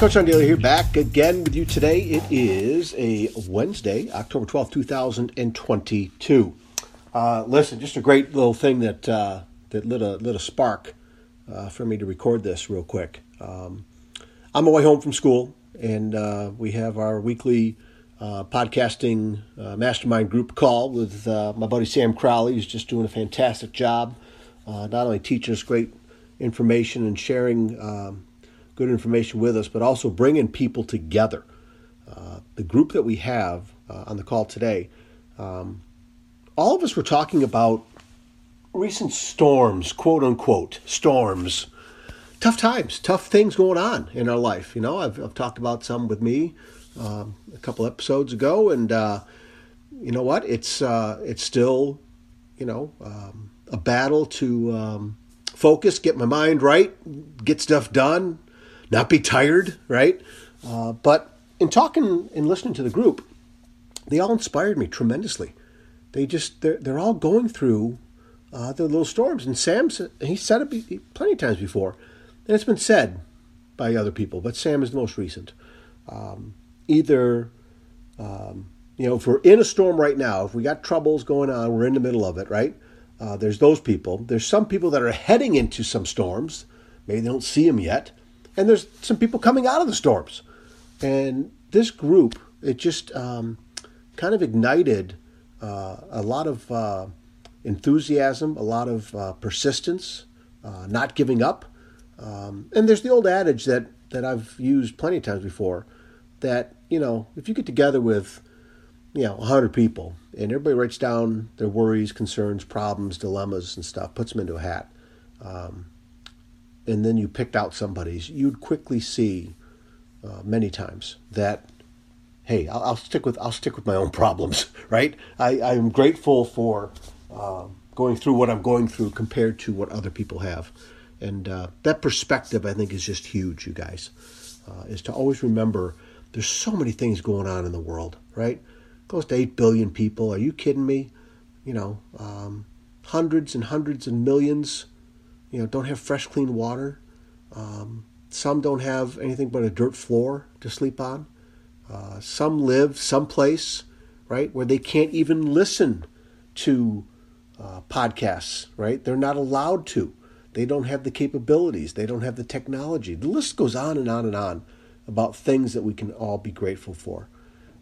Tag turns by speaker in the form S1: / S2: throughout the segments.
S1: Coach John Daly here, back again with you today. It is a Wednesday, October 12th, 2022. Uh, listen, just a great little thing that uh, that lit a, lit a spark uh, for me to record this real quick. Um, I'm away home from school, and uh, we have our weekly uh, podcasting uh, mastermind group call with my buddy Sam Crowley, who's just doing a fantastic job, not only teaching us great information and sharing um, good information with us, but also bringing people together. Uh, the group that we have uh, on the call today, um, all of us were talking about recent storms, quote unquote, storms. Tough times, tough things going on in our life. You know, I've, I've talked about some with me um, a couple episodes ago, and uh, you know what? It's uh, it's still, you know, um, a battle to um, focus, get my mind right, get stuff done, not be tired, right? Uh, but in talking and listening to the group, they all inspired me tremendously. They just they're they're all going through uh, their little storms, and Sam he said it plenty of times before, and it's been said by other people, but Sam is the most recent. Um, either um, you know, if we're in a storm right now, if we got troubles going on, we're in the middle of it, right? Uh, there's those people. There's some people that are heading into some storms. Maybe they don't see them yet and there's some people coming out of the storms. And this group, it just um, kind of ignited uh, a lot of uh, enthusiasm, a lot of uh, persistence, uh, not giving up. Um, and there's the old adage that, that I've used plenty of times before that, you know, if you get together with, you know, 100 people and everybody writes down their worries, concerns, problems, dilemmas, and stuff, puts them into a hat. Um, and then you picked out somebody's, you'd quickly see uh, many times that, hey, I'll, I'll, stick with I'll stick with my own problems, right? I, I'm grateful for uh, going through what I'm going through compared to what other people have, and uh, that perspective I think is just huge, you guys. Uh, is to always remember there's so many things going on in the world, right? Close to eight billion people. Are you kidding me? You know, um, hundreds and hundreds and millions you know, don't have fresh, clean water. Um, some don't have anything but a dirt floor to sleep on. Uh, some live someplace, right, where they can't even listen to uh, podcasts, right? They're not allowed to. They don't have the capabilities. They don't have the technology. The list goes on and on and on about things that we can all be grateful for.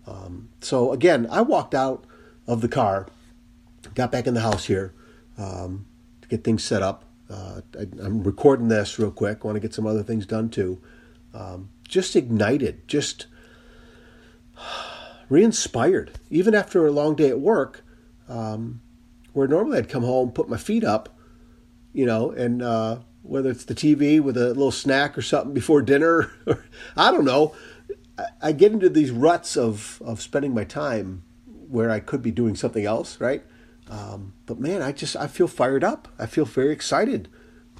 S1: Um, so again, I walked out of the car, got back in the house here um, to get things set up, uh, I, am recording this real quick. I want to get some other things done too. Um, just ignited, just re-inspired. Even after a long day at work, um, where normally I'd come home, put my feet up, you know, and uh, whether it's the TV with a little snack or something before dinner, or I don't know, I, I get into these ruts of of spending my time where I could be doing something else, right? Um, but man, I just I feel fired up. I feel very excited,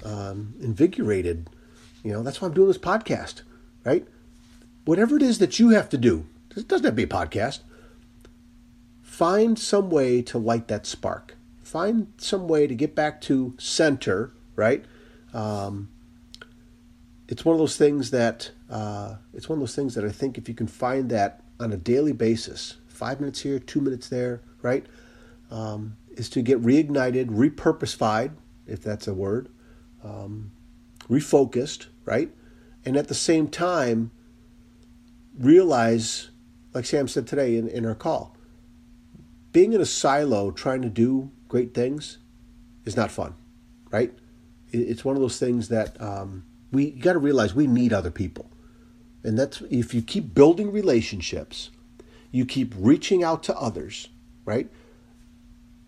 S1: um, invigorated. You know, that's why I'm doing this podcast, right? Whatever it is that you have to do, it doesn't have to be a podcast. Find some way to light that spark. Find some way to get back to center, right? Um, it's one of those things that uh, it's one of those things that I think if you can find that on a daily basis, five minutes here, two minutes there, right? Um, is to get reignited, repurposified, if that's a word, um, refocused, right? And at the same time, realize, like Sam said today in, in our call, being in a silo trying to do great things is not fun, right? It's one of those things that um, we got to realize we need other people. And that's if you keep building relationships, you keep reaching out to others, right?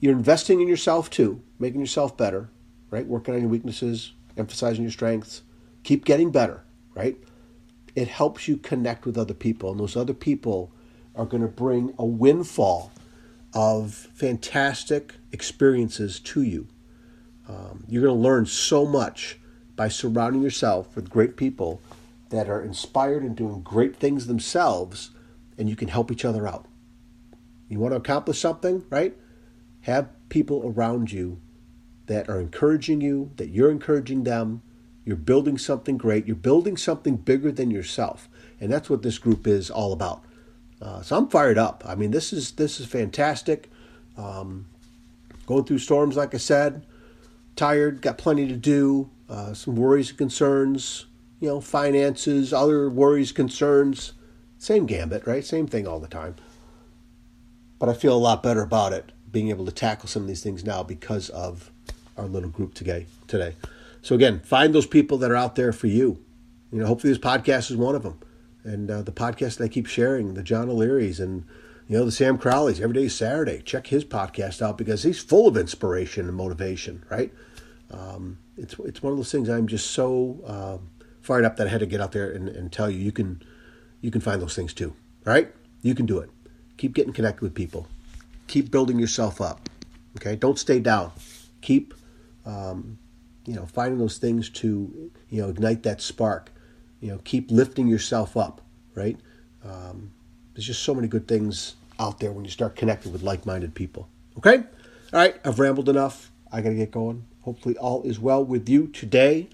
S1: You're investing in yourself too, making yourself better, right? Working on your weaknesses, emphasizing your strengths. Keep getting better, right? It helps you connect with other people, and those other people are going to bring a windfall of fantastic experiences to you. Um, you're going to learn so much by surrounding yourself with great people that are inspired and doing great things themselves, and you can help each other out. You want to accomplish something, right? Have people around you that are encouraging you, that you're encouraging them. You're building something great. You're building something bigger than yourself. and that's what this group is all about. Uh, so I'm fired up. I mean, this is this is fantastic. Um, going through storms, like I said, tired, got plenty to do, uh, some worries and concerns, you know, finances, other worries, concerns. Same gambit, right? Same thing all the time. But I feel a lot better about it, being able to tackle some of these things now because of our little group today. Today, so again, find those people that are out there for you. You know, hopefully this podcast is one of them, and uh, the podcast that I keep sharing, the John O'Learys and you know the Sam Crowleys. Every day is Saturday. Check his podcast out because he's full of inspiration and motivation. Right? Um, it's it's one of those things. I'm just so uh, fired up that I had to get out there and, and tell you you can you can find those things too. Right? You can do it. Keep getting connected with people. Keep building yourself up. Okay, don't stay down. Keep, um, you know, finding those things to, you know, ignite that spark. You know, keep lifting yourself up. Right? Um, there's just so many good things out there when you start connecting with like-minded people. Okay? All right, I've rambled enough. I got to get going. Hopefully, all is well with you today.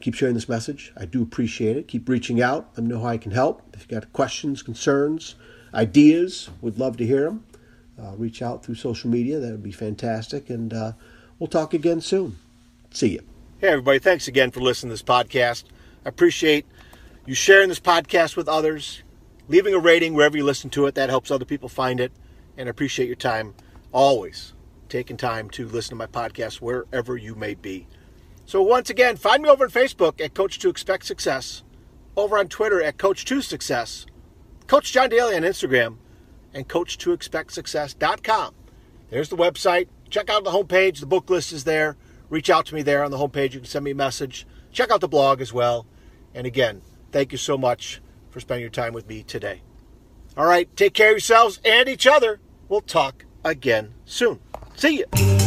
S1: Keep sharing this message. I do appreciate it. Keep reaching out. Let me know how I can help. If you got questions, concerns, ideas, would love to hear them. Uh, reach out through social media. That would be fantastic. And uh, we'll talk again soon. See you. Hey, everybody. Thanks again for listening to this podcast. I appreciate you sharing this podcast with others, leaving a rating wherever you listen to it. That helps other people find it. And I appreciate your time always taking time to listen to my podcast wherever you may be. So, once again, find me over on Facebook at Coach to Expect Success, over on Twitter at Coach to Success, Coach John Daly on Instagram, and Coach to Expect Success.com. There's the website. Check out the homepage. The book list is there. Reach out to me there on the homepage. You can send me a message. Check out the blog as well. And again, thank you so much for spending your time with me today. All right, take care of yourselves and each other. We'll talk again soon. See you.